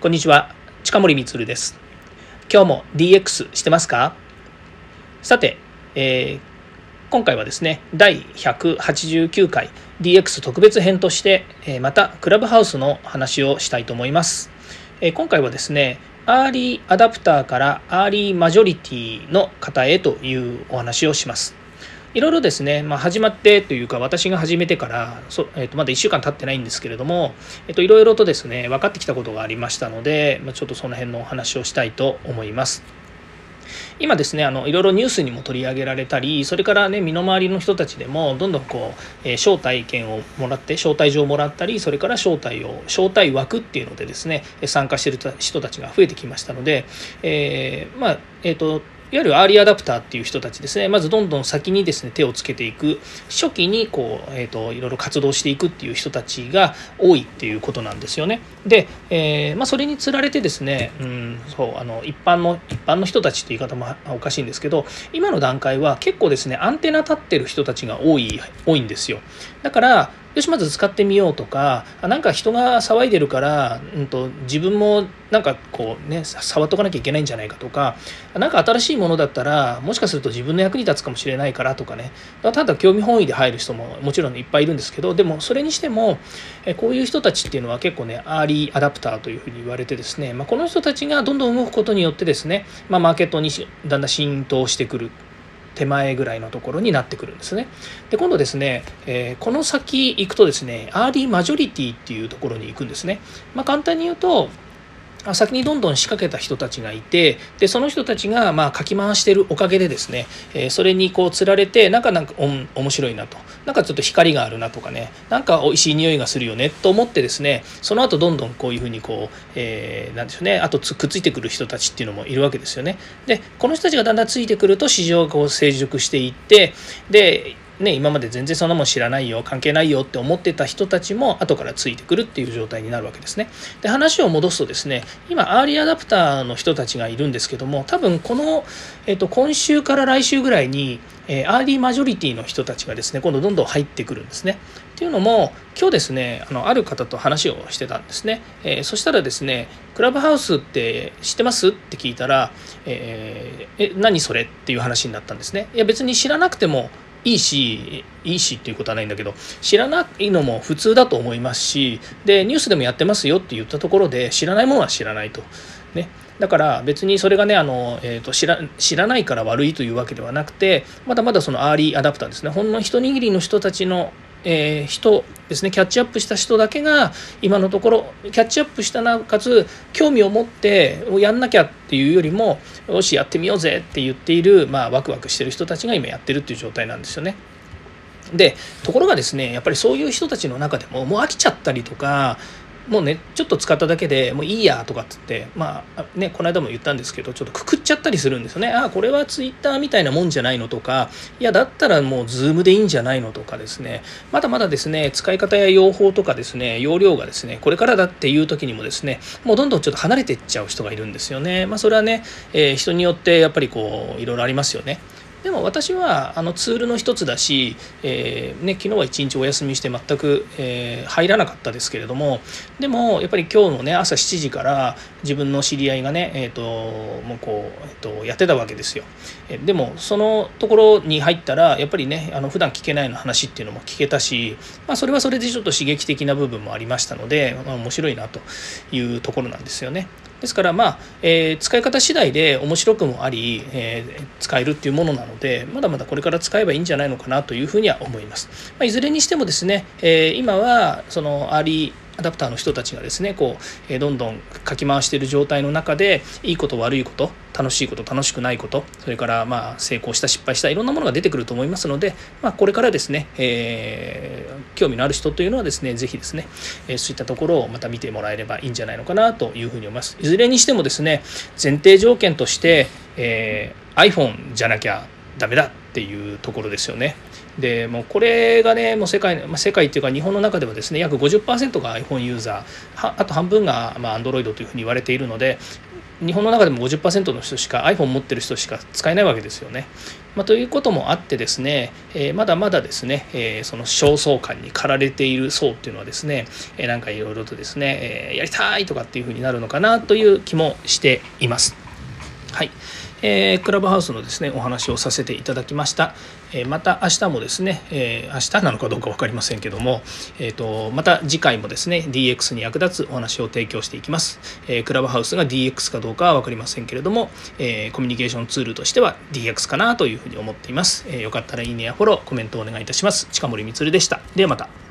こんにちは。近森光です。今日も DX してますか？さて、えー、今回はですね第189回 DX 特別編として、え、またクラブハウスの話をしたいと思います、え、今回はですねアーリーアダプターからアーリーマジョリティの方へというお話をします。いろいろですね、まあ、始まってというか私が始めてからそ、えー、とまだ1週間経ってないんですけれども、えー、といろいろとですね分かってきたことがありましたので、まあ、ちょっとその辺のお話をしたいと思います。今ですねあのいろいろニュースにも取り上げられたりそれからね身の回りの人たちでもどんどんこう、えー、招待券をもらって招待状をもらったりそれから招待を招待枠っていうのでですね参加してる人たちが増えてきましたので、えー、まあえっ、ー、といわゆるアーリーアダプターっていう人たちですね、まずどんどん先にですね、手をつけていく、初期にこう、えっ、ー、と、いろいろ活動していくっていう人たちが多いっていうことなんですよね。で、えー、まあ、それにつられてですね、うん、そう、あの、一般の、一般の人たちっていう言い方もおかしいんですけど、今の段階は結構ですね、アンテナ立ってる人たちが多い、多いんですよ。だから、よしまず使ってみようとかなんか人が騒いでるから、うんと、自分もなんかこうね触っとかなきゃいけないんじゃないかとか何か新しいものだったらもしかすると自分の役に立つかもしれないからとかね。ただ興味本位で入る人ももちろんいっぱいいるんですけどでもそれにしてもこういう人たちっていうのは結構ねアーリーアダプターというふうに言われてですね、まあ、この人たちがどんどん動くことによってですね、まあ、マーケットにだんだん浸透してくる。手前ぐらいのところになってくるんですね。で今度ですね、えー、この先行くとですねアーリーマジョリティっていうところに行くんですね。まあ、簡単に言うと先にどんどん仕掛けた人たちがいてでその人たちがまあかき回してるおかげでですね、えー、それにこうつられてなんかなんかお面白いなと。なんかちょっと光があるなとかね。なんか美味しい匂いがするよねと思ってですねその後どんどんこういうふうにこう、えー、なんでしょうね。あとくっついてくる人たちっていうのもいるわけですよね。でこの人たちがだんだんついてくると市場がこう成熟していってでね、今まで全然そんなもん知らないよ関係ないよって思ってた人たちも後からついてくるっていう状態になるわけですね。で話を戻すとですね今アーリーアダプターの人たちがいるんですけども多分この、えっと、今週から来週ぐらいに、えー、アーリーマジョリティの人たちがですね今度どんどん入ってくるんですね。っていうのも今日ですねあのある方と話をしてたんですね、えー、そしたらですねクラブハウスって知ってます？って聞いたら、えー、え何それ？っていう話になったんですねいや別に知らなくてもいいしいいしっていうことはないんだけど知らないのも普通だと思いますしでニュースでもやってますよって言ったところで知らないものは知らないと。ね、だから別にそれがねあの、えーと、知ら知らないから悪いというわけではなくてまだまだそのアーリーアダプターですねほんの一握りの人たちのえー、人ですねキャッチアップした人だけが今のところキャッチアップしたなおかつ興味を持ってやんなきゃっていうよりもよしやってみようぜって言っている、まあ、ワクワクしてる人たちが今やってるっていう状態なんですよね。でところがですねやっぱりそういう人たちの中でももう飽きちゃったりとかもうねちょっと使っただけでもういいやとかっつってまあねこの間も言ったんですけどちょっとくくっちゃったりするんですよね。ああこれはツイッターみたいなもんじゃないのとかいやだったらもうズームでいいんじゃないのとかですね。まだまだですね使い方や用法とかですね容量がですねこれからだっていう時にもですねもうどんどんちょっと離れていっちゃう人がいるんですよね。まあそれはね、えー、人によってやっぱりこういろいろありますよね。でも私はあのツールの一つだし、えーね、昨日は一日お休みして全く、えー、入らなかったですけれどもでもやっぱり今日のね朝7時から自分の知り合いがね、えーと、もうこう、えーと、やってたわけですよえ。でもそのところに入ったらやっぱりねあの普段聞けないの話っていうのも聞けたし、まあ、それはそれでちょっと刺激的な部分もありましたので、面白いなというところなんですよね。ですからまあ、えー、使い方次第で面白くもあり、えー、使えるっていうものなのでまだまだこれから使えばいいんじゃないのかなというふうには思います。まあ、いずれにしてもですね、えー、今はそのアーリーアダプターの人たちがですねこう、えどんどんかき回している状態の中でいいこと悪いこと楽しいこと楽しくないことそれからまあ成功した失敗したいろんなものが出てくると思いますので、まあ、これからですね、えー、興味のある人というのはですね是非ですね、え、そういったところをまた見てもらえればいいんじゃないのかなというふうに思いますいずれにしてもですね前提条件として、えー、iPhone じゃなきゃダメだっていうところですよね。でもうこれがねもう世界まあ、世界っていうか日本の中ではですね約50%が iPhone ユーザーあと半分がまあ Android というふうに言われているので日本の中でも50%の人しか iPhone 持ってる人しか使えないわけですよね。まあ、ということもあってですね、えー、まだまだですね、えー、その焦燥感に駆られている層っていうのはですね、えー、なんかいろいろとですね、えやりたいとかっていうふうになるのかなという気もしています。はい。えー、クラブハウスのですねお話をさせていただきました、えー、また明日もですね、えー、明日なのかどうか分かりませんけども、えーと、また次回もですね DX に役立つお話を提供していきます、えクラブハウスが DX かどうかは分かりませんけれども、えコミュニケーションツールとしては DX かなというふうに思っています、えよかったらいいねやフォローコメントをお願いいたします。近森光でした。ではまた。